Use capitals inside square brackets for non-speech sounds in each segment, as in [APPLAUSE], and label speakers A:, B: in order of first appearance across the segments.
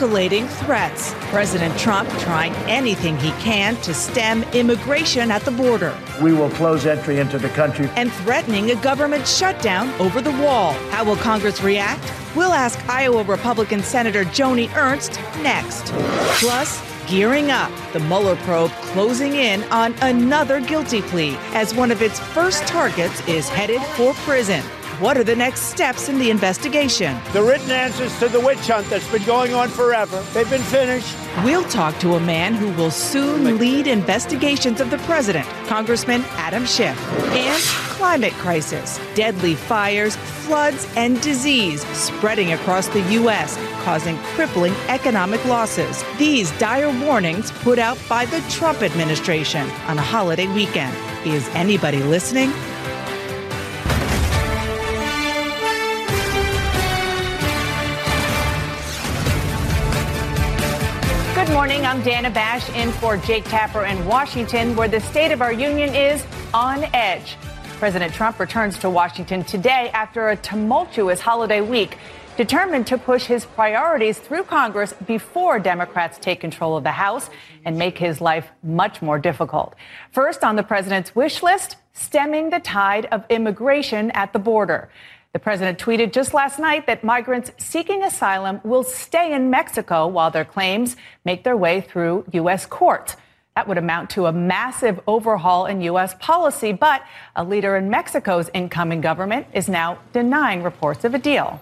A: Escalating threats. President Trump trying anything he can to stem immigration at the border.
B: We will close entry into the country.
A: And threatening a government shutdown over the wall. How will Congress react? We'll ask Iowa Republican Senator Joni Ernst next. Plus, gearing up, the Mueller probe closing in on another guilty plea as one of its first targets is headed for prison. What are the next steps in the investigation?
B: The written answers to the witch hunt that's been going on forever, they've been finished.
A: We'll talk to a man who will soon lead investigations of the president, Congressman Adam Schiff, and climate crisis, deadly fires, floods, and disease spreading across the U.S., causing crippling economic losses. These dire warnings put out by the Trump administration on a holiday weekend. Is anybody listening?
C: Morning. I'm Dana Bash in for Jake Tapper in Washington, where the state of our union is on edge. President Trump returns to Washington today after a tumultuous holiday week, determined to push his priorities through Congress before Democrats take control of the House and make his life much more difficult. First on the president's wish list, stemming the tide of immigration at the border. The president tweeted just last night that migrants seeking asylum will stay in Mexico while their claims make their way through U.S. courts. That would amount to a massive overhaul in U.S. policy, but a leader in Mexico's incoming government is now denying reports of a deal.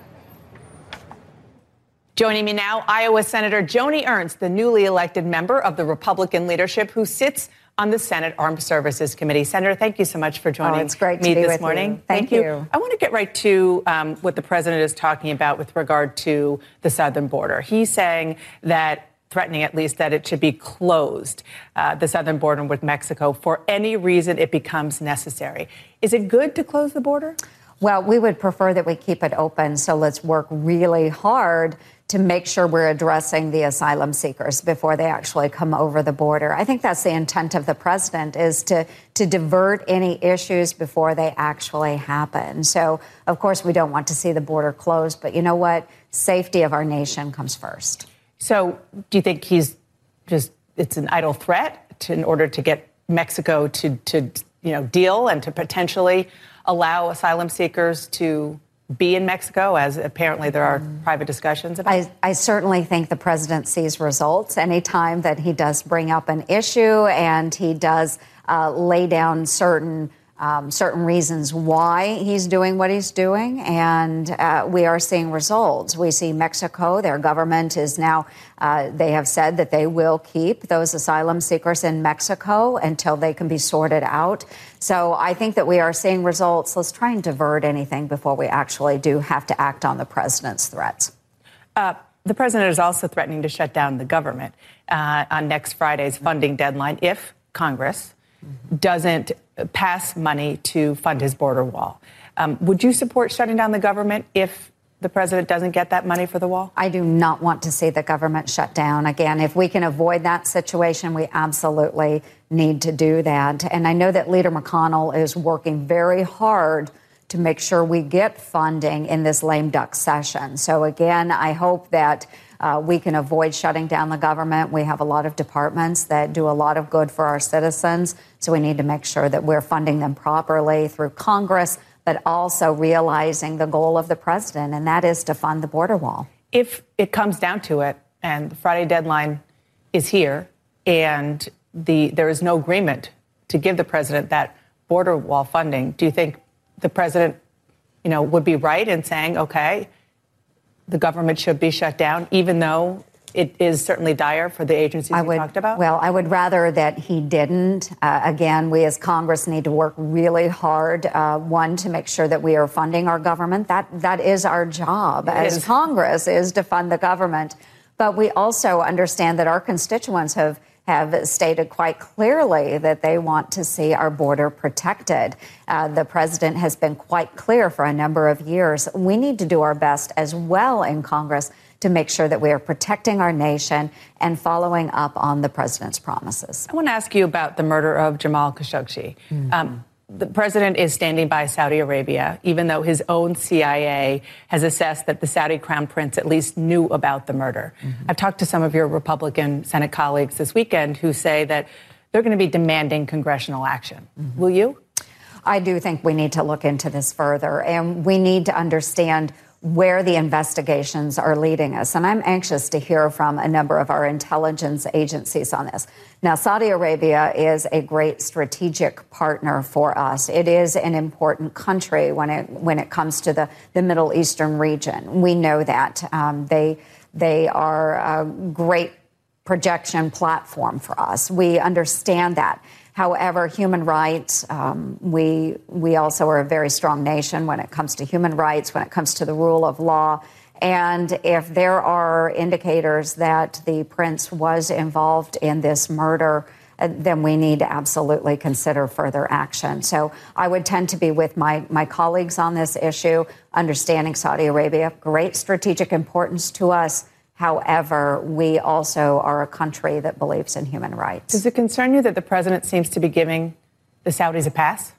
C: Joining me now, Iowa Senator Joni Ernst, the newly elected member of the Republican leadership who sits on the Senate Armed Services Committee. Senator, thank you so much for joining
D: oh, it's great
C: me
D: this
C: morning.
D: You. Thank,
C: thank you. you. I want to get right to um, what the president is talking about with regard to the southern border. He's saying that threatening at least that it should be closed, uh, the southern border with Mexico, for any reason it becomes necessary. Is it good to close the border?
D: Well, we would prefer that we keep it open. So let's work really hard to make sure we're addressing the asylum seekers before they actually come over the border. I think that's the intent of the president is to to divert any issues before they actually happen. So, of course, we don't want to see the border closed, but you know what? Safety of our nation comes first.
C: So, do you think he's just it's an idle threat to, in order to get Mexico to to you know deal and to potentially allow asylum seekers to be in Mexico, as apparently there are private discussions about?
D: I, I, certainly think the president sees results anytime that he does bring up an issue and he does uh, lay down certain um, certain reasons why he's doing what he's doing, and uh, we are seeing results. We see Mexico, their government is now, uh, they have said that they will keep those asylum seekers in Mexico until they can be sorted out. So I think that we are seeing results. Let's try and divert anything before we actually do have to act on the president's threats.
C: Uh, the president is also threatening to shut down the government uh, on next Friday's funding deadline if Congress doesn't pass money to fund his border wall. Um, would you support shutting down the government if the president doesn't get that money for the wall?
D: I do not want to see the government shut down. Again, if we can avoid that situation, we absolutely need to do that. And I know that Leader McConnell is working very hard to make sure we get funding in this lame duck session. So, again, I hope that uh, we can avoid shutting down the government. We have a lot of departments that do a lot of good for our citizens. So we need to make sure that we're funding them properly through Congress, but also realizing the goal of the president, and that is to fund the border wall.
C: If it comes down to it, and the Friday deadline is here, and the, there is no agreement to give the president that border wall funding, do you think the president, you know, would be right in saying, okay, the government should be shut down, even though it is certainly dire for the agencies
D: I
C: you talked about?
D: Well, I would rather that he didn't. Uh, again, we as Congress need to work really hard. Uh, one, to make sure that we are funding our government. That that is our job
C: It
D: as
C: is.
D: Congress is to fund the government. But we also understand that our constituents have have stated quite clearly that they want to see our border protected. Uh, the president has been quite clear for a number of years. We need to do our best as well in Congress to make sure that we are protecting our nation and following up on the president's promises.
C: I want to ask you about the murder of Jamal Khashoggi. Um, the president is standing by Saudi Arabia, even though his own CIA has assessed that the Saudi crown prince at least knew about the murder. Mm-hmm. I've talked to some of your Republican Senate colleagues this weekend who say that they're going to be demanding congressional action. Mm-hmm. Will you?
D: I do think we need to look into this further and we need to understand where the investigations are leading us. And I'm anxious to hear from a number of our intelligence agencies on this. Now, Saudi Arabia is a great strategic partner for us. It is an important country when it when it comes to the, the Middle Eastern region. We know that. Um, they they are a great projection platform for us. We understand that. However, human rights, um, we, we also are a very strong nation when it comes to human rights, when it comes to the rule of law. And if there are indicators that the prince was involved in this murder, uh, then we need to absolutely consider further action. So I would tend to be with my, my colleagues on this issue, understanding Saudi Arabia, great strategic importance to us. However, we also are a country that believes in human rights.
C: Does it concern you that the president seems to be giving the Saudis a pass?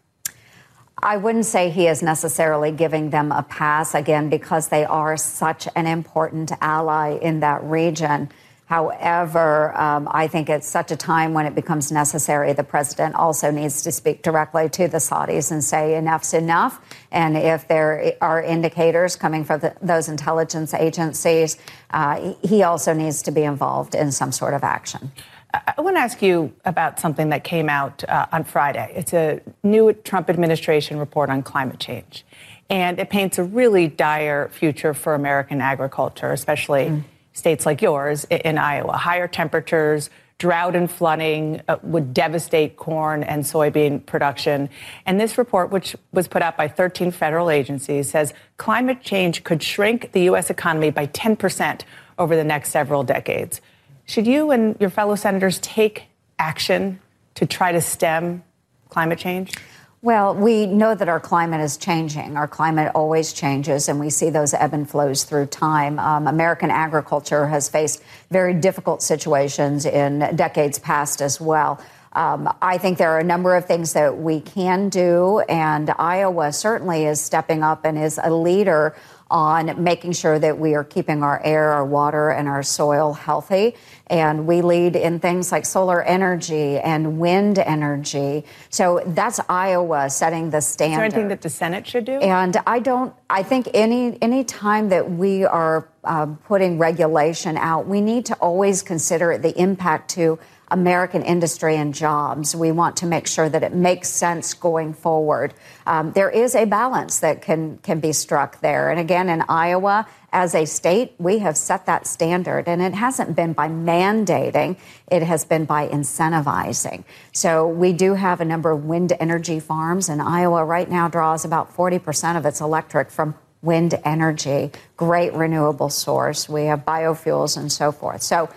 D: I wouldn't say he is necessarily giving them a pass, again, because they are such an important ally in that region. However, um, I think it's such a time when it becomes necessary. The president also needs to speak directly to the Saudis and say enough's enough. And if there are indicators coming from the, those intelligence agencies, uh, he also needs to be involved in some sort of action.
C: I want to ask you about something that came out uh, on Friday. It's a new Trump administration report on climate change. And it paints a really dire future for American agriculture, especially states like yours in Iowa. Higher temperatures, drought and flooding uh, would devastate corn and soybean production. And this report, which was put out by 13 federal agencies, says climate change could shrink the U.S. economy by 10% over the next several decades. Should you and your fellow senators take action to try to stem climate change?
D: Well, we know that our climate is changing. Our climate always changes, and we see those ebb and flows through time. Um, American agriculture has faced very difficult situations in decades past as well. Um, I think there are a number of things that we can do, and Iowa certainly is stepping up and is a leader on making sure that we are keeping our air, our water, and our soil healthy. And we lead in things like solar energy and wind energy. So that's Iowa setting the standard.
C: Is there anything that the Senate should do?
D: And I don't. I think any any time that we are uh, putting regulation out, we need to always consider the impact to American industry and jobs. We want to make sure that it makes sense going forward. Um, there is a balance that can can be struck there. And again, in Iowa, as a state, we have set that standard, and it hasn't been by mandating; it has been by incentivizing. So we do have a number of wind energy farms, and Iowa right now draws about 40 percent of its electric from wind energy. Great renewable source. We have biofuels and so forth. So.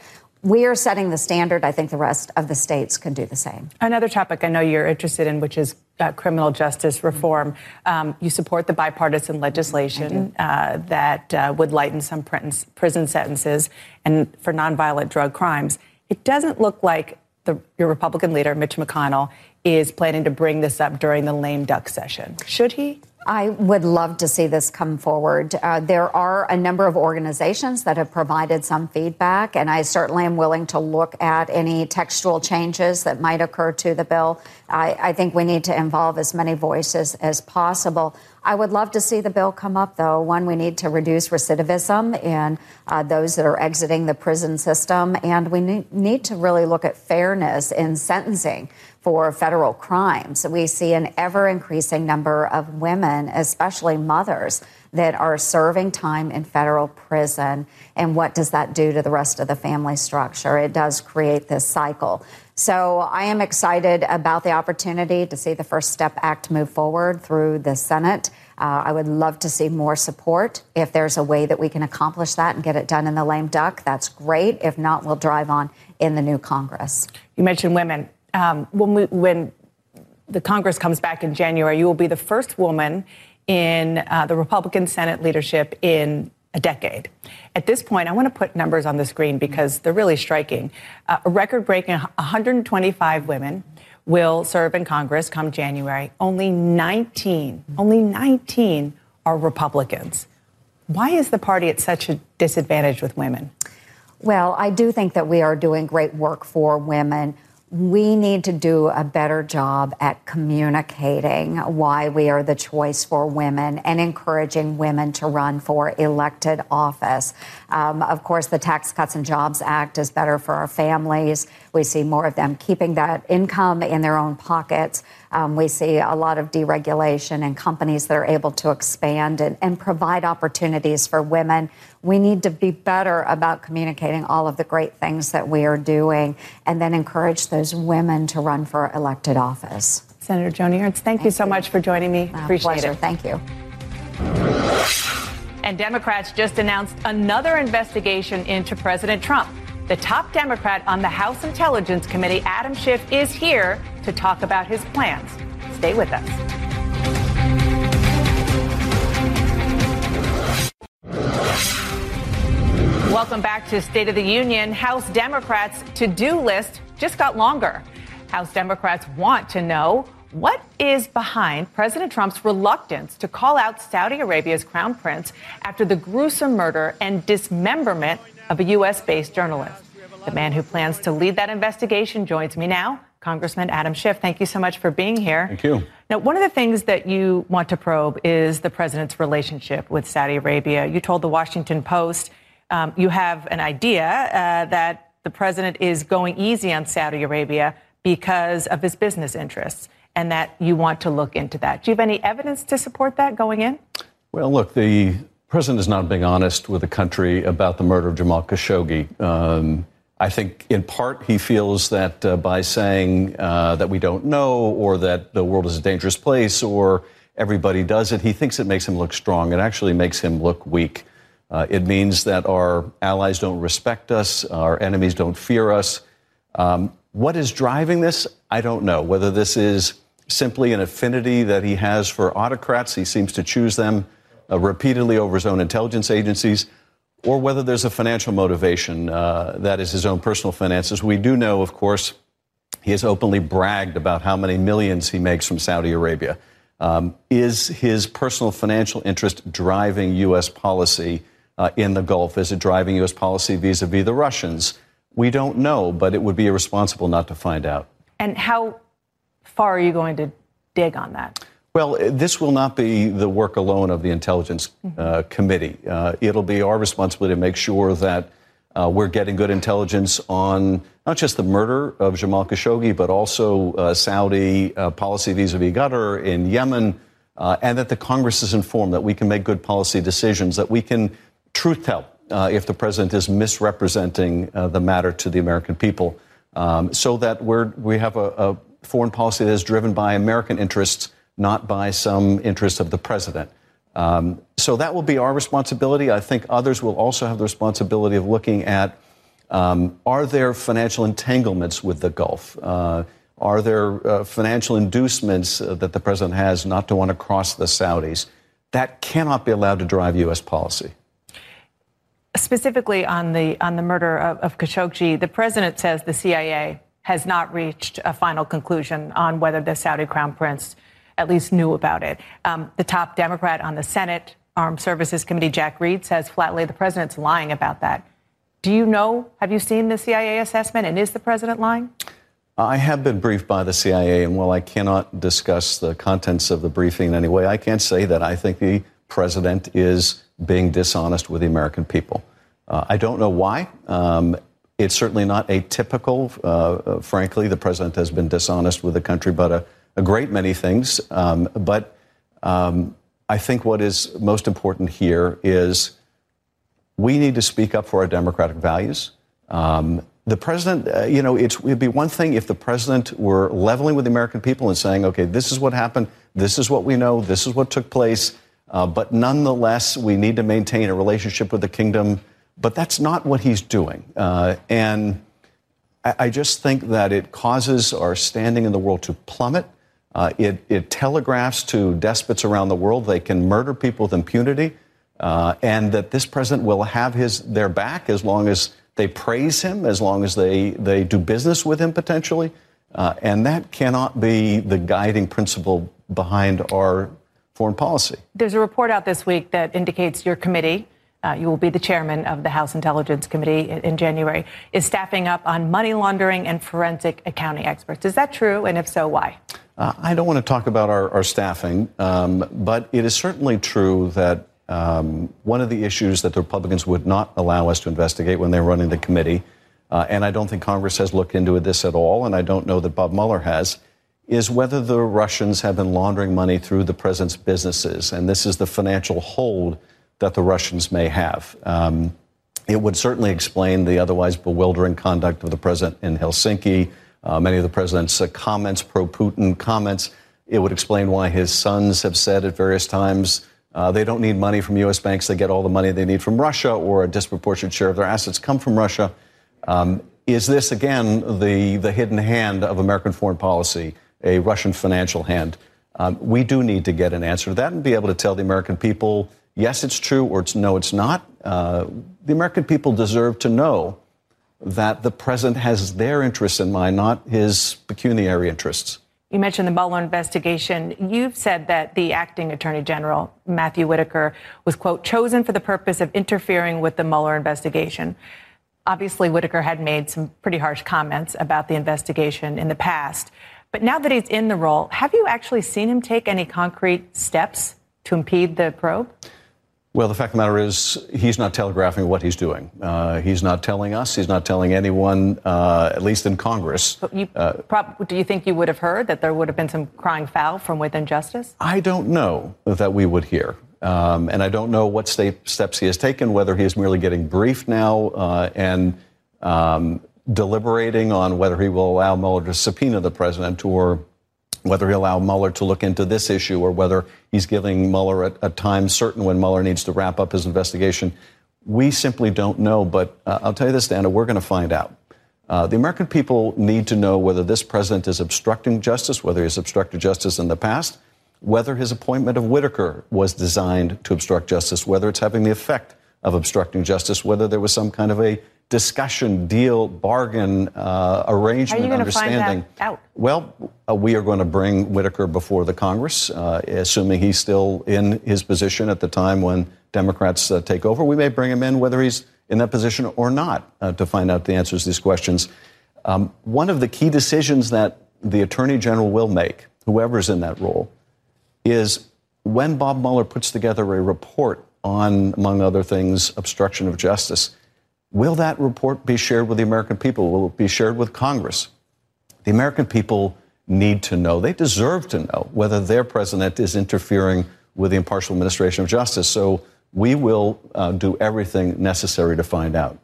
D: We are setting the standard. I think the rest of the states can do the same.
C: Another topic I know you're interested in, which is uh, criminal justice reform. Um, you support the bipartisan legislation uh, that uh, would lighten some prison sentences and for nonviolent drug crimes. It doesn't look like the, your Republican leader, Mitch McConnell, is planning to bring this up during the lame duck session. Should he?
D: I would love to see this come forward. Uh, there are a number of organizations that have provided some feedback, and I certainly am willing to look at any textual changes that might occur to the bill. I, I think we need to involve as many voices as possible. I would love to see the bill come up, though. One, we need to reduce recidivism in uh, those that are exiting the prison system, and we need, need to really look at fairness in sentencing for federal crimes. We see an ever increasing number of women, especially mothers, that are serving time in federal prison. And what does that do to the rest of the family structure? It does create this cycle. So I am excited about the opportunity to see the First Step Act move forward through the Senate. Uh, I would love to see more support. If there's a way that we can accomplish that and get it done in the lame duck, that's great. If not, we'll drive on in the new Congress.
C: You mentioned women. Um, when, we, when the Congress comes back in January, you will be the first woman in uh, the Republican Senate leadership in a decade. At this point, I want to put numbers on the screen because they're really striking. Uh, a record breaking 125 women will serve in Congress come January. Only 19, only 19 are Republicans. Why is the party at such a disadvantage with women?
D: Well, I do think that we are doing great work for women we need to do a better job at communicating why we are the choice for women and encouraging women to run for elected office. Um, of course, the Tax Cuts and Jobs Act is better for our families. We see more of them keeping that income in their own pockets. Um, we see a lot of deregulation and companies that are able to expand and, and provide opportunities for women. We need to be better about communicating all of the great things that we are doing and then encourage those women to run for elected office.
C: Senator Joni Ernst, thank, thank you so you. much for joining me.
D: Uh,
C: Appreciate
D: pleasure.
C: it.
D: Thank you.
C: And Democrats just announced another investigation into President Trump. The top Democrat on the House Intelligence Committee, Adam Schiff, is here to talk about his plans. Stay with us. Welcome back to State of the Union. House Democrats' to do list just got longer. House Democrats want to know what is behind President Trump's reluctance to call out Saudi Arabia's crown prince after the gruesome murder and dismemberment of a U.S. based journalist? The man who plans to lead that investigation joins me now, Congressman Adam Schiff. Thank you so much for being here.
E: Thank you.
C: Now, one of the things that you want to probe is the president's relationship with Saudi Arabia. You told the Washington Post um, you have an idea uh, that the president is going easy on Saudi Arabia because of his business interests and that you want to look into that. Do you have any evidence to support that going in?
E: Well, look, the president is not being honest with the country about the murder of Jamal Khashoggi. Um, I think in part he feels that uh, by saying uh, that we don't know or that the world is a dangerous place or everybody does it, he thinks it makes him look strong. It actually makes him look weak. Uh, it means that our allies don't respect us, our enemies don't fear us. Um, what is driving this? I don't know. Whether this is simply an affinity that he has for autocrats. He seems to choose them repeatedly over his own intelligence agencies, or whether there's a financial motivation uh, that is his own personal finances. We do know, of course, he has openly bragged about how many millions he makes from Saudi Arabia. Um, is his personal financial interest driving U.S. policy uh, in the Gulf? Is it driving U.S. policy vis a vis the Russians? We don't know, but it would be irresponsible not to find out.
C: And how far are you going to dig on that?
E: Well, this will not be the work alone of the Intelligence uh, Committee. Uh, it'll be our responsibility to make sure that uh, we're getting good intelligence on not just the murder of Jamal Khashoggi, but also uh, Saudi uh, policy vis a vis Qatar in Yemen, uh, and that the Congress is informed, that we can make good policy decisions, that we can truth tell if the president is misrepresenting the matter to the American people, um, so that we're, we have a, a foreign policy that is driven by American interests, not by some interest of the president. Um, so that will be our responsibility. I think others will also have the responsibility of looking at um, are there financial entanglements with the Gulf? Uh, are there uh, financial inducements uh, that the president has not to want to cross the Saudis? That cannot be allowed to drive U.S. policy.
C: Specifically on the on the murder of, of Khashoggi, the president says the CIA has not reached a final conclusion on whether the Saudi crown prince at least knew about it. Um, the top Democrat on the Senate Armed Services Committee, Jack Reed, says flatly the president's lying about that. Do you know, have you seen the CIA assessment, and is the president lying?
E: I have been briefed by the CIA, and while I cannot discuss the contents of the briefing in any way, I can say that I think the president is being dishonest with the American people. Uh, I don't know why. Um, it's certainly not atypical. Uh, uh, frankly, the president has been dishonest with the country about a, a great many things. Um, but um, I think what is most important here is we need to speak up for our democratic values. Um, the president, uh, you know, it'd be one thing if the president were leveling with the American people and saying, okay, this is what happened, this is what we know, this is what took place, uh, but nonetheless, we need to maintain a relationship with the kingdom. But that's not what he's doing. Uh, and I, I, just think that it causes our standing in the world to plummet. Uh, it, it, telegraphs to despots around the world they can murder people with impunity, uh, and that this president will have his their back as long as they praise him as long as they, they do business with him potentially. Uh, and that cannot be the guiding principle behind our foreign policy.
C: There's a report out this week that indicates your committee, uh, you will be the chairman of the House Intelligence Committee in, in January, is staffing up on money laundering and forensic accounting experts. Is that true? And if so, why?
E: Uh, I don't want to talk about our, our staffing, um, but it is certainly true that um, one of the issues that the Republicans would not allow us to investigate when they were running the committee, uh, and I don't think Congress has looked into this at all, and I don't know that Bob Mueller has, is whether the Russians have been laundering money through the president's businesses. And this is the financial hold that the Russians may have. Um, it would certainly explain the otherwise bewildering conduct of the president in Helsinki, uh, many of the president's uh, comments, pro Putin comments. It would explain why his sons have said at various times uh, they don't need money from U.S. banks. They get all the money they need from Russia, or a disproportionate share of their assets come from Russia. Um, is this, again, the, the hidden hand of American foreign policy, a Russian financial hand? Um, we do need to get an answer to that and be able to tell the American people, yes, it's true, or it's no, it's not. Uh, the American people deserve to know that the president has their interests in mind, not his pecuniary interests.
C: You mentioned the Mueller investigation. You've said that the acting attorney general, Matthew Whitaker, was, quote, chosen for the purpose of interfering with the Mueller investigation. Obviously, Whitaker had made some pretty harsh comments about the investigation in the past. But now that he's in the role, have you actually seen him take any concrete steps to impede the probe?
E: Well, the fact of the matter is, he's not telegraphing what he's doing. Uh, he's not telling us. He's not telling anyone, uh, at least in Congress.
C: You, uh, prob- do you think you would have heard that there would have been some crying foul from within justice?
E: I don't know that we would hear. Um, and I don't know what steps he has taken, whether he is merely getting briefed now uh, and um, deliberating on whether he will allow Mueller to subpoena the president or whether he allow Mueller to look into this issue or whether he's giving Mueller a, a, time certain when Mueller needs to wrap up his investigation. We simply don't know. But uh, I'll tell you this, Dana, we're going to find out. Uh, the American people need to know whether this president is obstructing justice, whether he's obstructed justice in the past, whether his appointment of Whitaker was designed to obstruct justice, whether it's having the effect of obstructing justice, whether there was some kind of a discussion, deal, bargain, uh, arrangement,
C: How are you
E: understanding.
C: Find that out?
E: Well, uh, we are going to bring Whitaker before the Congress, uh, assuming he's still in his position at the time when Democrats uh, take over. We may bring him in whether he's in that position or not uh, to find out the answers to these questions. Um, one of the key decisions that the Attorney General will make, whoever's in that role, is when Bob Mueller puts together a report on, among other things, obstruction of justice Will that report be shared with the American people? Will it be shared with Congress? The American people need to know, they deserve to know whether their president is interfering with the impartial administration of justice. So we will uh, do everything necessary to find out.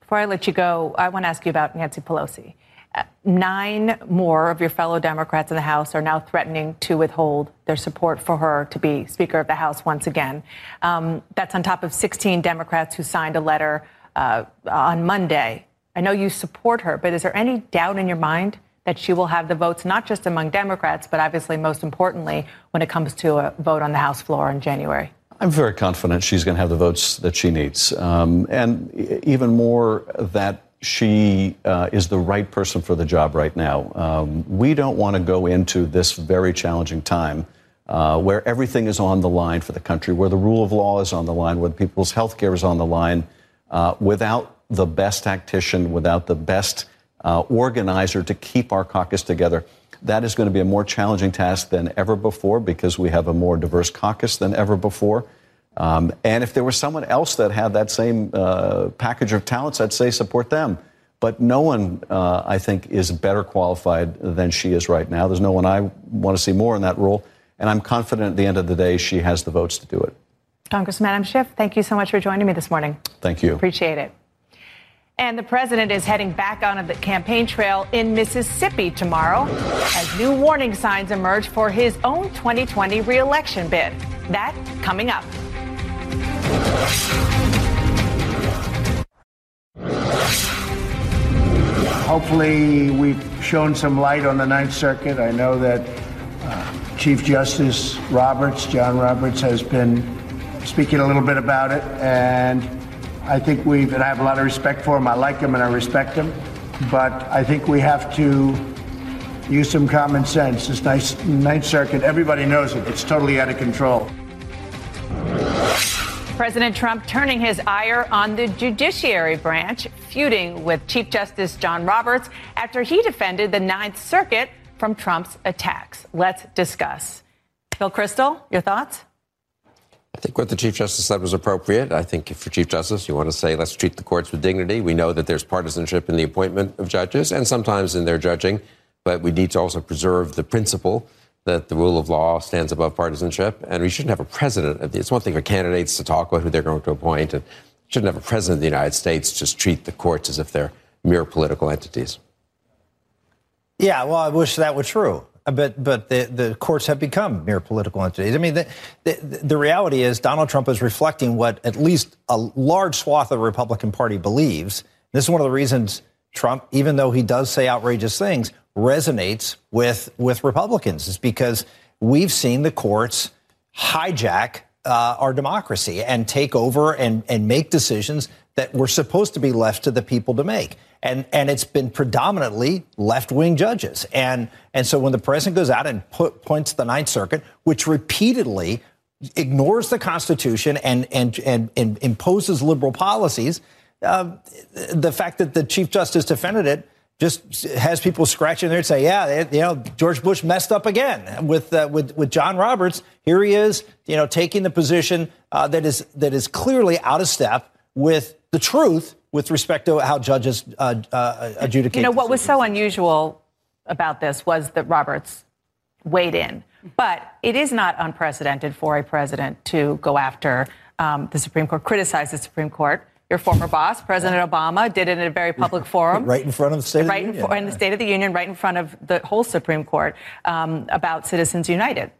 C: Before I let you go, I want to ask you about Nancy Pelosi. Uh, nine more of your fellow Democrats in the House are now threatening to withhold their support for her to be Speaker of the House once again. Um, that's on top of 16 Democrats who signed a letter uh, on Monday. I know you support her, but is there any doubt in your mind that she will have the votes, not just among Democrats, but obviously most importantly when it comes to a vote on the House floor in January?
E: I'm very confident she's going to have the votes that she needs. Um, and even more, that she uh, is the right person for the job right now. Um, we don't want to go into this very challenging time uh, where everything is on the line for the country, where the rule of law is on the line, where people's health care is on the line uh, without the best tactician, without the best uh, organizer to keep our caucus together, that is going to be a more challenging task than ever before because we have a more diverse caucus than ever before. Um, and if there was someone else that had that same uh, package of talents, I'd say support them. But no one, uh, I think, is better qualified than she is right now. There's no one I want to see more in that role. And I'm confident at the end of the day, she has the votes to do it.
C: Congressman Adam Schiff, thank you so much for joining me this morning.
E: Thank you.
C: Appreciate it. And the president is heading back on the campaign trail in Mississippi tomorrow as new warning signs emerge for his own 2020 reelection bid. That coming up.
B: Hopefully, we've shown some light on the Ninth Circuit. I know that uh, Chief Justice Roberts, John Roberts, has been speaking a little bit about it, and I think we've, and I have a lot of respect for him. I like him and I respect him, but I think we have to use some common sense. This nice Ninth Circuit, everybody knows it. It's totally out of control.
C: President Trump turning his ire on the judiciary branch, feuding with Chief Justice John Roberts after he defended the Ninth Circuit from Trump's attacks. Let's discuss. Bill Kristol, your thoughts?
F: I think what the Chief Justice said was appropriate. I think for Chief Justice, you want to say, let's treat the courts with dignity. We know that there's partisanship in the appointment of judges and sometimes in their judging, but we need to also preserve the principle that the rule of law stands above partisanship, and we shouldn't have a president. It's one thing for candidates to talk about who they're going to appoint, and shouldn't have a president of the United States just treat the courts as if they're mere political entities.
G: Yeah, well, I wish that were true. Uh, but but the, the courts have become mere political entities. I mean, the, the, the reality is Donald Trump is reflecting what at least a large swath of the Republican Party believes. This is one of the reasons Trump, even though he does say outrageous things, resonates with with Republicans is because we've seen the courts hijack uh, our democracy and take over and and make decisions that were supposed to be left to the people to make. And and it's been predominantly left wing judges. And and so when the president goes out and put, points to the Ninth Circuit, which repeatedly ignores the Constitution and and and, and imposes liberal policies, uh, the fact that the Chief Justice defended it just has people scratching there and say, yeah, you know, George Bush messed up again with uh, with with John Roberts. Here he is, you know, taking the position uh, that is that is clearly out of step with the truth with respect to how judges uh, uh adjudicate.
C: You know, what was so unusual about this was that Roberts weighed in, but it is not unprecedented for a president to go after um, the Supreme Court, criticize the Supreme Court your former boss, President Obama, did it in a very public forum. [LAUGHS]
G: right in front of the State
C: right
G: of the Union.
C: Right in, the State of the Union, right in front of the whole Supreme Court um, about Citizens United.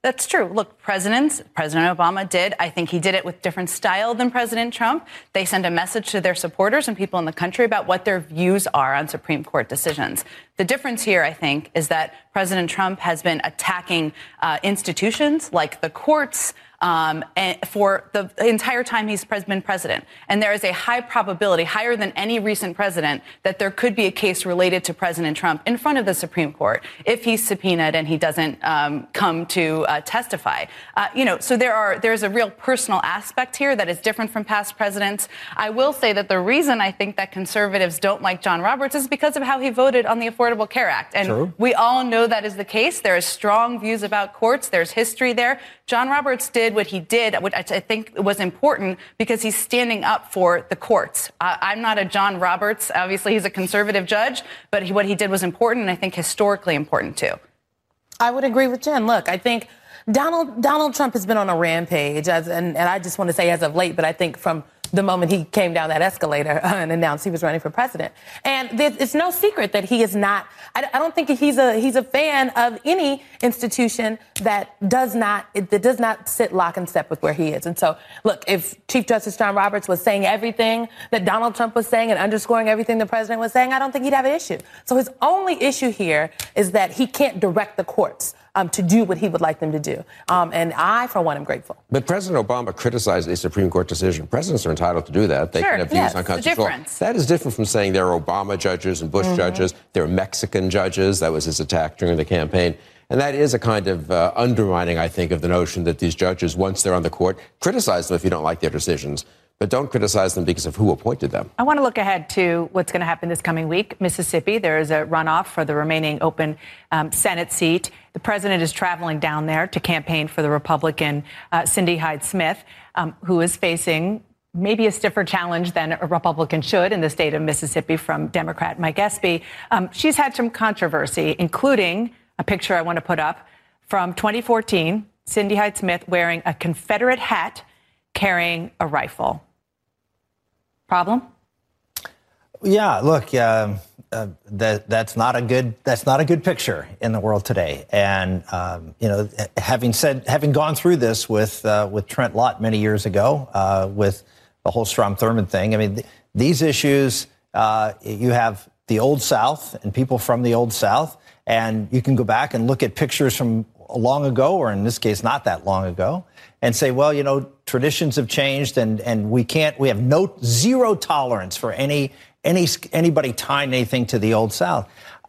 H: That's true. Look, presidents, President Obama did. I think he did it with different style than President Trump. They send a message to their supporters and people in the country about what their views are on Supreme Court decisions. The difference here, I think, is that President Trump has been attacking uh, institutions like the courts, um, for the entire time he's been president. And there is a high probability, higher than any recent president, that there could be a case related to President Trump in front of the Supreme Court if he's subpoenaed and he doesn't um, come to uh, testify. Uh, you know, so there are there's a real personal aspect here that is different from past presidents. I will say that the reason I think that conservatives don't like John Roberts is because of how he voted on the Affordable Care Act, and
G: True.
H: we all know that is the case. There are strong views about courts. There's history there. John Roberts did what he did, which I think was important because he's standing up for the courts. Uh, I'm not a John Roberts. Obviously, he's a conservative judge, but he, what he did was important and I think historically important too.
I: I would agree with Jen. Look, I think Donald Donald Trump has been on a rampage, as, and, and I just want to say as of late, but I think from the moment he came down that escalator [LAUGHS] and announced he was running for president. And it's no secret that he is not. I, don't think he's a he's a fan of any institution that does not that does not sit lock and step with where he is. And so, look, if Chief Justice John Roberts was saying everything that Donald Trump was saying and underscoring everything the president was saying, I don't think he'd have an issue. So his only issue here is that he can't direct the courts um, to do what he would like them to do. Um, and I, for one, am grateful.
F: But President Obama criticized a Supreme Court decision. Presidents are entitled to do that. They
H: sure,
F: can have views
H: yes,
F: on constitutional law. That is different from saying there are Obama judges and Bush mm-hmm. judges. There are Mexican judges. That was his attack during the campaign. And that is a kind of uh, undermining, I think, of the notion that these judges, once they're on the court, criticize them if you don't like their decisions. But don't criticize them because of who appointed them.
C: I want to look ahead to what's going to happen this coming week. Mississippi, there is a runoff for the remaining open um, Senate seat. The president is traveling down there to campaign for the Republican uh, Cindy Hyde Smith, um, who is facing maybe a stiffer challenge than a Republican should in the state of Mississippi from Democrat Mike Espy. Um, she's had some controversy, including a picture I want to put up from 2014 Cindy Hyde Smith wearing a Confederate hat, carrying a rifle. Problem?
G: Yeah, look, uh, uh, that that's not a good that's not a good picture in the world today. And um, you know, having said having gone through this with uh, with Trent Lott many years ago, uh, with the whole Strom Thurmond thing. I mean, th- these issues. Uh, you have the old South and people from the old South, and you can go back and look at pictures from long ago, or in this case, not that long ago, and say, well, you know, traditions have changed, and and we can't, we have no zero tolerance for any any anybody tying anything to the old South.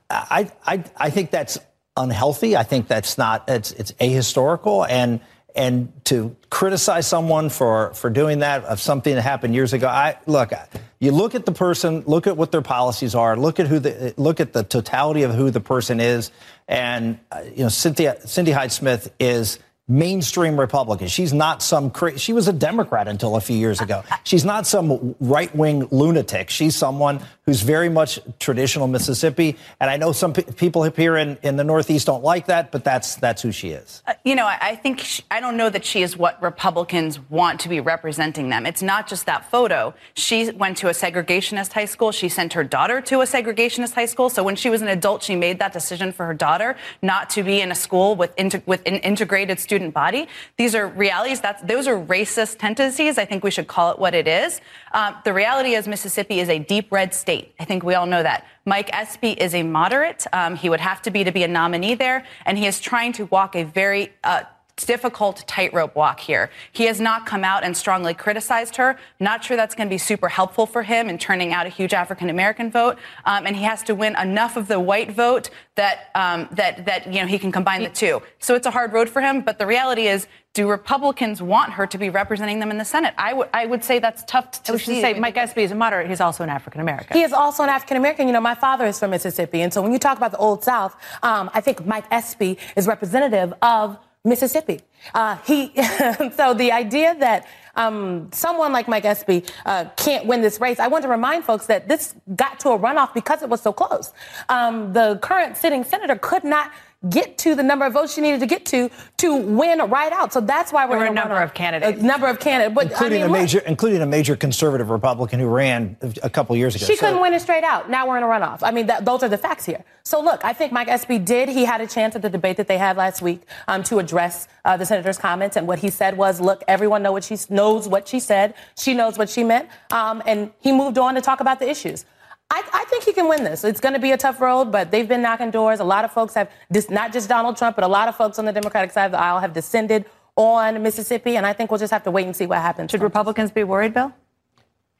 G: I I I think that's unhealthy. I think that's not it's it's ahistorical and and to criticize someone for for doing that of something that happened years ago i look you look at the person look at what their policies are look at who the look at the totality of who the person is and uh, you know cynthia cindy hyde smith is mainstream Republican. She's not some she was a Democrat until a few years ago. She's not some right-wing lunatic. She's someone who's very much traditional Mississippi. And I know some people here in, in the Northeast don't like that, but that's that's who she is.
H: Uh, you know, I, I think she, I don't know that she is what Republicans want to be representing them. It's not just that photo. She went to a segregationist high school. She sent her daughter to a segregationist high school. So when she was an adult, she made that decision for her daughter not to be in a school with inter- with an integrated student student body. These are realities. That's, those are racist tendencies. I think we should call it what it is. Um, the reality is Mississippi is a deep red state. I think we all know that. Mike Espy is a moderate. Um, he would have to be to be a nominee there, and he is trying to walk a very uh, difficult tightrope walk here. He has not come out and strongly criticized her. Not sure that's going to be super helpful for him in turning out a huge African American vote. Um, and he has to win enough of the white vote that um, that that you know he can combine the two. So it's a hard road for him. But the reality is, do Republicans want her to be representing them in the Senate? I would I would say that's tough to
C: I should
H: see.
C: say Mike Espy is a moderate. He's also an African American.
I: He is also an African American. You know, my father is from Mississippi, and so when you talk about the Old South, um, I think Mike Espy is representative of Mississippi. Uh, he, [LAUGHS] so the idea that um, someone like Mike Espy uh, can't win this race, I want to remind folks that this got to a runoff because it was so close. Um, the current sitting senator could not get to the number of votes she needed to get to to win right out. So that's why we're
C: there were
I: a
C: number of candidates.
I: A number of candidates, but
G: including
I: I mean,
G: a major, look, including a major conservative Republican who ran a couple years ago.
I: She so. couldn't win it straight out. Now we're in a runoff. I mean, that, those are the facts here. So look, I think Mike Espy did. He had a chance at the debate that they had last week um, to address uh, the senator's comments, and what he said was, "Look, everyone know what she knows what she said. She knows what she meant," um, and he moved on to talk about the issues. I, I, think he can win this. It's going to be a tough road, but they've been knocking doors. A lot of folks have, dis- not just Donald Trump, but a lot of folks on the Democratic side of the aisle have descended on Mississippi, and I think we'll just have to wait and see what happens.
C: Should Republicans be worried, Bill?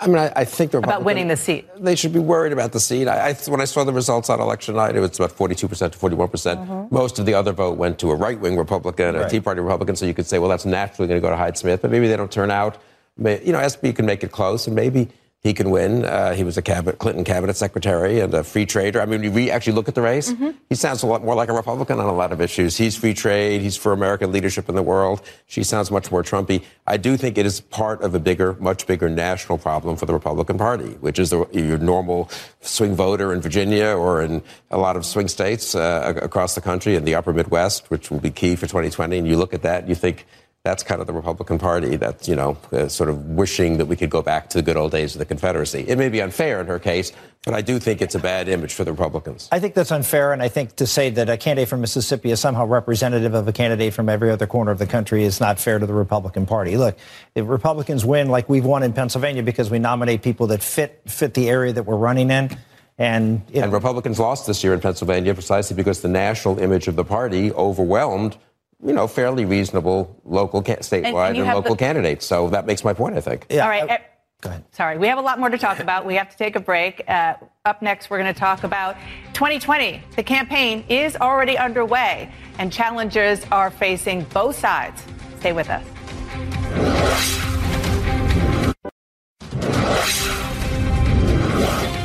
F: I mean, I, I think the
C: about winning the seat.
F: They should be worried about the seat. I, I, when I saw the results on election night, it was about 42 percent to 41 percent. Mm-hmm. Most of the other vote went to a right-wing Republican, right. a Tea Party Republican. So you could say, well, that's naturally going to go to Hyde Smith, but maybe they don't turn out. You know, Espy can make it close, and maybe he can win. Uh, he was a cabinet, Clinton cabinet secretary and a free trader. I mean, when you actually look at the race, mm-hmm. he sounds a lot more like a Republican on a lot of issues. He's free trade. He's for American leadership in the world. She sounds much more Trumpy. I do think it is part of a bigger, much bigger national problem for the Republican Party, which is the, your normal swing voter in Virginia or in a lot of swing states uh, across the country in the upper Midwest, which will be key for 2020. And you look at that, and you think, that's kind of the Republican Party that's, you know, uh, sort of wishing that we could go back to the good old days of the Confederacy. It may be unfair in her case, but I do think it's a bad image for the Republicans.
G: I think that's unfair, and I think to say that a candidate from Mississippi is somehow representative of a candidate from every other corner of the country is not fair to the Republican Party. Look, if Republicans win like we've won in Pennsylvania because we nominate people that fit fit the area that we're running in. And,
F: you know, and Republicans lost this year in Pennsylvania precisely because the national image of the party overwhelmed you know, fairly reasonable local, statewide, and, and, and local the... candidates. So that makes my point, I think.
C: Yeah. All right. I... Go ahead. Sorry, we have a lot more to talk [LAUGHS] about. We have to take a break. Uh, up next, we're going to talk about 2020. The campaign is already underway, and challengers are facing both sides. Stay with us.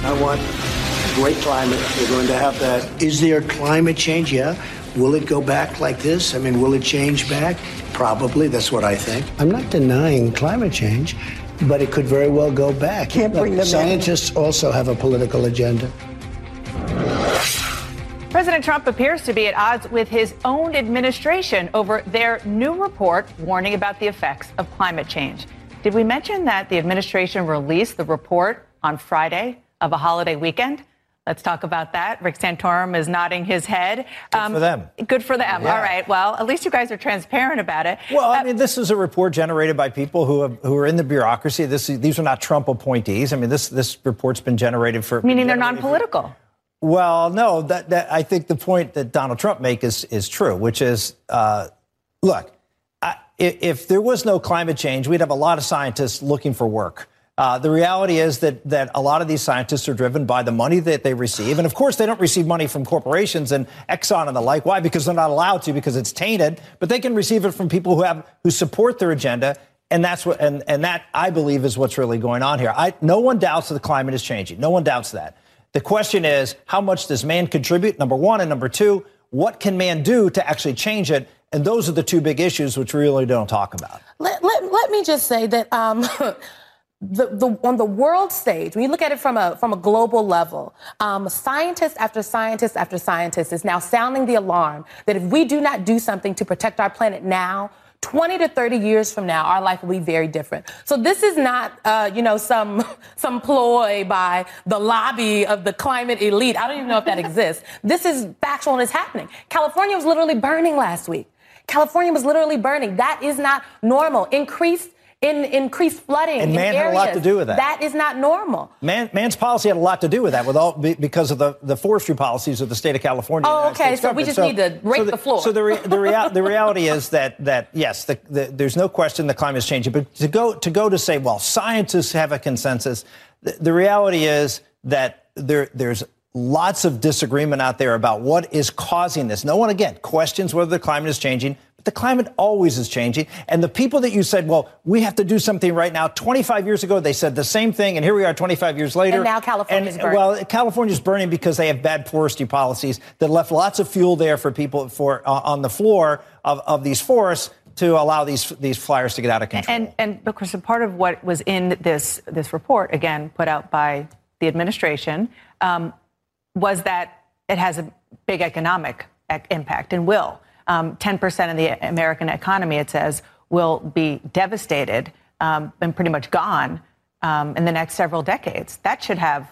B: I want great climate. We're going to have that. Is there climate change? Yeah. Will it go back like this? I mean, will it change back? Probably. That's what I think. I'm not denying climate change, but it could very well go back.
J: Can't bring them
B: Scientists in. also have a political agenda.
C: President Trump appears to be at odds with his own administration over their new report warning about the effects of climate change. Did we mention that the administration released the report on Friday of a holiday weekend? Let's talk about that. Rick Santorum is nodding his head.
G: Good um, for them.
C: Good for them. Yeah. All right. Well, at least you guys are transparent about it.
G: Well, I uh, mean, this is a report generated by people who have, who are in the bureaucracy. This these are not Trump appointees. I mean, this this report's been generated for
C: meaning they're non-political. For,
G: well, no, that, that I think the point that Donald Trump makes is is true, which is, uh, look, I, if there was no climate change, we'd have a lot of scientists looking for work. Uh, the reality is that that a lot of these scientists are driven by the money that they receive, and of course, they don't receive money from corporations and Exxon and the like. Why? Because they're not allowed to, because it's tainted. But they can receive it from people who have who support their agenda, and that's what and and that I believe is what's really going on here. I, no one doubts that the climate is changing. No one doubts that. The question is, how much does man contribute? Number one. And number two, what can man do to actually change it? And those are the two big issues which we really don't talk about.
I: Let, let, let me just say that um, [LAUGHS] the, the, on the world stage, when you look at it from a, from a global level, um, scientist after scientist after scientist is now sounding the alarm that if we do not do something to protect our planet now, 20 to 30 years from now, our life will be very different. So this is not, uh, you know, some [LAUGHS] some ploy by the lobby of the climate elite. I don't even know if that exists. [LAUGHS] This is factual and it's happening. California was literally burning last week. California was literally burning. That is not normal. Increased in increased flooding.
G: And man
I: had
G: a lot to do with that.
I: That is not normal.
G: Man, man's policy had a lot to do with that, with all because of the, the forestry policies of the state of California.
I: Oh, okay. So we just so, need to rake
G: so
I: the, the, floor.
G: So the re, the, rea- the reality is that that yes, the, the, there's no question the climate is changing. But to go to go to say, well, scientists have a consensus. The, reality is that there there's lots of disagreement out there about what is causing this. No one, again, questions whether the climate is changing. The climate always is changing. And the people that you said, well, we have to do something right now, 25 years ago, they said the same thing. And here we are 25 years later.
I: And now California's
G: and,
I: burning.
G: Well, California's burning because they have bad forestry policies that left lots of fuel there for people for uh, on the floor of, of these forests to allow these these fires to get out of control.
C: And and because a part of what was in this this report, again put out by the administration, um, was that it has a big economic impact and will um, 10% of the American economy, it says, will be devastated um, and pretty much gone um, in the next several decades. That should have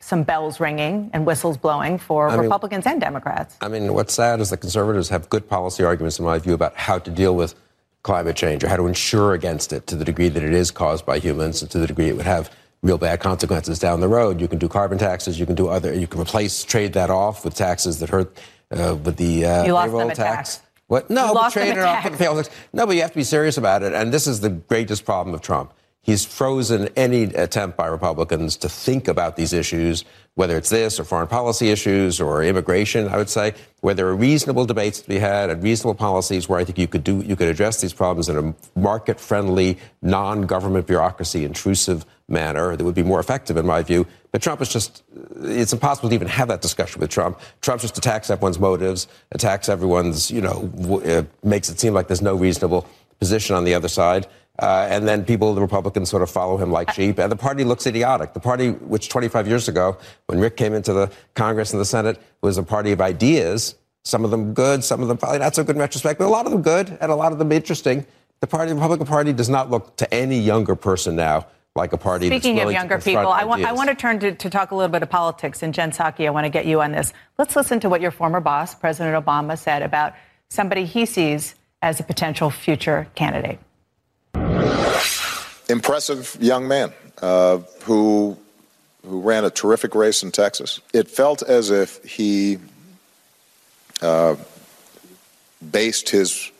C: some bells ringing and whistles blowing for I Republicans mean, and Democrats.
F: I mean, what's sad is the conservatives have good policy arguments, in my view, about how to deal with climate change or how to insure against it to the degree that it is caused by humans and to the degree it would have real bad consequences down the road. You can do carbon taxes, you can do other, you can replace, trade that off with taxes that hurt uh, with the uh, payroll tax.
C: tax.
F: What? No,
C: you
F: but trade off the payroll tax. No, but you have to be serious about it. And this is the greatest problem of Trump. He's frozen any attempt by Republicans to think about these issues, whether it's this or foreign policy issues or immigration. I would say where there are reasonable debates to be had and reasonable policies where I think you could do you could address these problems in a market-friendly, non-government bureaucracy intrusive manner that would be more effective, in my view. But Trump is just, it's impossible to even have that discussion with Trump. Trump just attacks everyone's motives, attacks everyone's, you know, uh, makes it seem like there's no reasonable position on the other side. Uh, and then people, the Republicans, sort of follow him like sheep. And the party looks idiotic. The party, which 25 years ago, when Rick came into the Congress and the Senate, was a party of ideas. Some of them good, some of them probably not so good in retrospect, but a lot of them good and a lot of them interesting. The party, the Republican Party, does not look to any younger person now like a party.
C: Speaking
F: of
C: younger people, I want, I want to turn to, to talk a little bit of politics. And Jen Psaki, I want to get you on this. Let's listen to what your former boss, President Obama, said about somebody he sees as a potential future candidate.
K: Impressive young man uh, who who ran a terrific race in Texas. It felt as if he uh, based his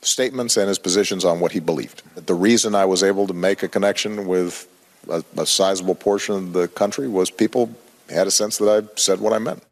K: statements and his positions on what he believed. The reason I was able to make a connection with a, a sizable portion of the country was people had a sense that I said what I meant.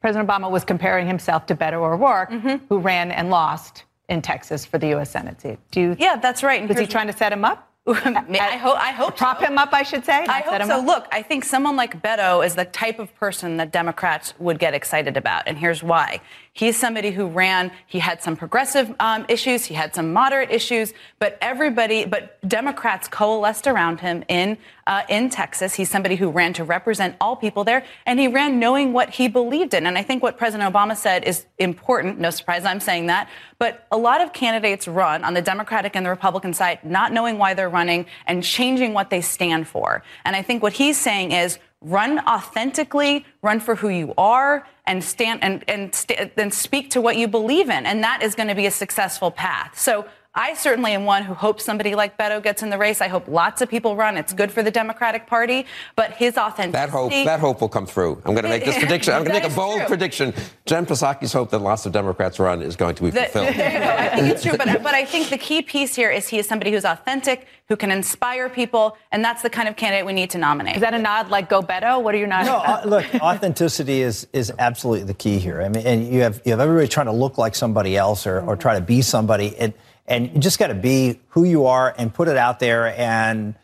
C: President Obama was comparing himself to Beto O'Rourke, mm-hmm. who ran and lost in Texas for the U.S. Senate seat.
H: Do you? Yeah, that's right.
C: was he trying to set him up? [LAUGHS]
H: I hope. I hope
C: prop
H: so.
C: him up. I should say.
H: I hope so. Look, I think someone like Beto is the type of person that Democrats would get excited about, and here's why. He's somebody who ran. He had some progressive um, issues. He had some moderate issues, but everybody, but Democrats coalesced around him in uh, in Texas. He's somebody who ran to represent all people there, and he ran knowing what he believed in. And I think what President Obama said is important. No surprise, I'm saying that. But a lot of candidates run on the Democratic and the Republican side, not knowing why they're running and changing what they stand for. And I think what he's saying is run authentically, run for who you are, and stand and and st- then speak to what you believe in, and that is going to be a successful path. So. I certainly am one who hopes somebody like Beto gets in the race. I hope lots of people run. It's good for the Democratic Party, but his authenticity.
F: That hope, that hope will come through. I'm going to make this [LAUGHS] prediction. I'm going to make a bold true. prediction. Jen Psaki's hope that lots of Democrats run is going to be [LAUGHS] fulfilled.
H: The, there you go. I think it's true, but, but I think the key piece here is he is somebody who's authentic, who can inspire people, and that's the kind of candidate we need to nominate.
C: Is that a nod like go Beto? What are your nods?
G: No, uh, look, [LAUGHS] authenticity is is absolutely the key here. I mean, and you have you have everybody trying to look like somebody else or, or try to be somebody. It, and you just got to be who you are and put it out there and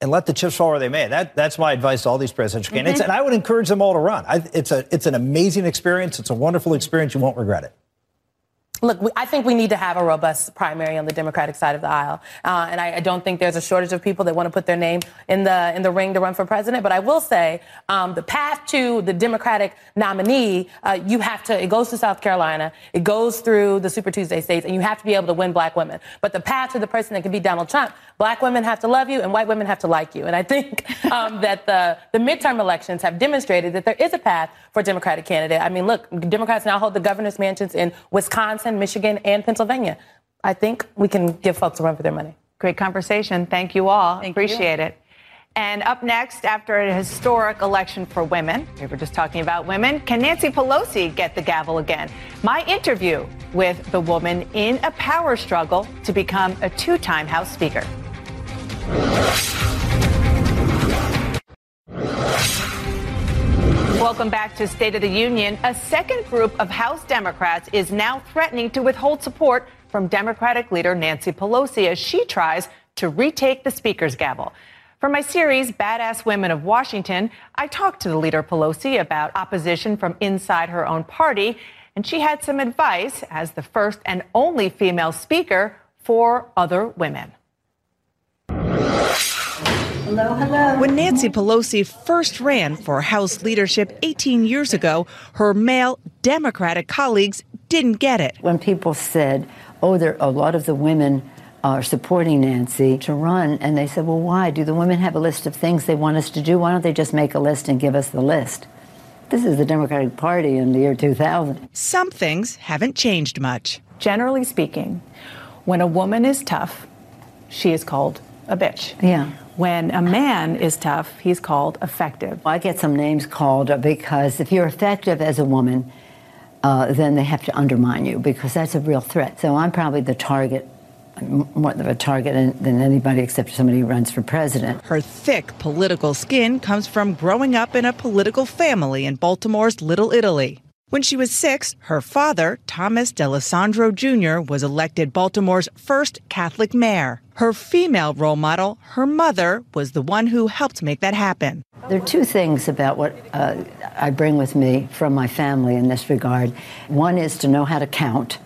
G: and let the chips fall where they may. That that's my advice to all these presidential candidates, mm-hmm. and I would encourage them all to run. I, it's a it's an amazing experience. It's a wonderful experience. You won't regret it.
I: Look, we, I think we need to have a robust primary on the Democratic side of the aisle, uh, and I, I, don't think there's a shortage of people that want to put their name in the in the ring to run for president. But I will say, um, the path to the Democratic nominee, uh, you have to. It goes to South Carolina, it goes through the Super Tuesday states, and you have to be able to win black women. But the path to the person that can be Donald Trump, black women have to love you, and white women have to like you. And I think [LAUGHS] um, that the the midterm elections have demonstrated that there is a path for a Democratic candidate. I mean, look, Democrats now hold the governor's mansions in Wisconsin. Michigan, and Pennsylvania. I think we can give folks a run for their money.
C: Great conversation. Thank you all. Thank Appreciate you. it. And up next, after a historic election for women, we were just talking about women, can Nancy Pelosi get the gavel again? My interview with the woman in a power struggle to become a two time House Speaker. Welcome back to State of the Union. A second group of House Democrats is now threatening to withhold support from Democratic leader Nancy Pelosi as she tries to retake the Speaker's gavel. For my series, Badass Women of Washington, I talked to the leader Pelosi about opposition from inside her own party, and she had some advice as the first and only female speaker for other women.
A: Hello, hello. When Nancy Pelosi first ran for House leadership 18 years ago, her male Democratic colleagues didn't get it.
J: When people said, oh, there, a lot of the women are supporting Nancy to run, and they said, well, why? Do the women have a list of things they want us to do? Why don't they just make a list and give us the list? This is the Democratic Party in the year 2000.
A: Some things haven't changed much.
C: Generally speaking, when a woman is tough, she is called a bitch.
J: Yeah.
C: When a man is tough, he's called effective.
J: I get some names called because if you're effective as a woman, uh, then they have to undermine you because that's a real threat. So I'm probably the target, more of a target than anybody except somebody who runs for president.
A: Her thick political skin comes from growing up in a political family in Baltimore's Little Italy. When she was six, her father, Thomas D'Alessandro Jr., was elected Baltimore's first Catholic mayor. Her female role model, her mother, was the one who helped make that happen.
J: There are two things about what uh, I bring with me from my family in this regard. One is to know how to count.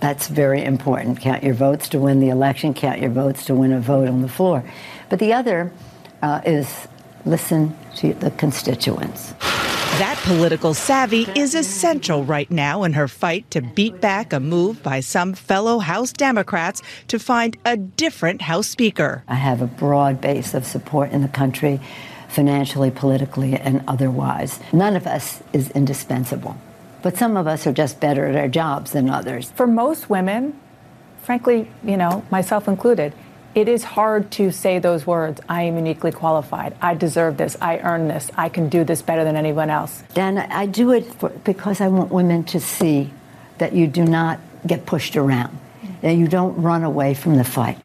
J: That's very important. Count your votes to win the election, count your votes to win a vote on the floor. But the other uh, is listen to the constituents.
A: That political savvy is essential right now in her fight to beat back a move by some fellow House Democrats to find a different House Speaker.
J: I have a broad base of support in the country, financially, politically, and otherwise. None of us is indispensable, but some of us are just better at our jobs than others.
C: For most women, frankly, you know, myself included, it is hard to say those words I am uniquely qualified. I deserve this. I earn this. I can do this better than anyone else.
J: Dan, I do it for, because I want women to see that you do not get pushed around, that you don't run away from the fight.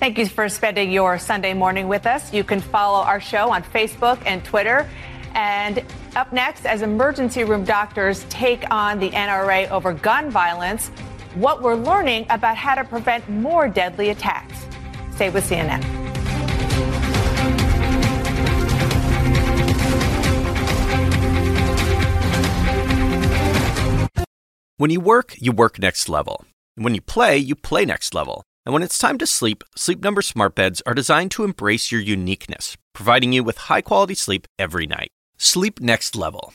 C: Thank you for spending your Sunday morning with us. You can follow our show on Facebook and Twitter. And up next, as emergency room doctors take on the NRA over gun violence, what we're learning about how to prevent more deadly attacks. Stay with CNN.
L: When you work, you work next level. And when you play, you play next level. And when it's time to sleep, Sleep Number smart beds are designed to embrace your uniqueness, providing you with high-quality sleep every night. Sleep next level.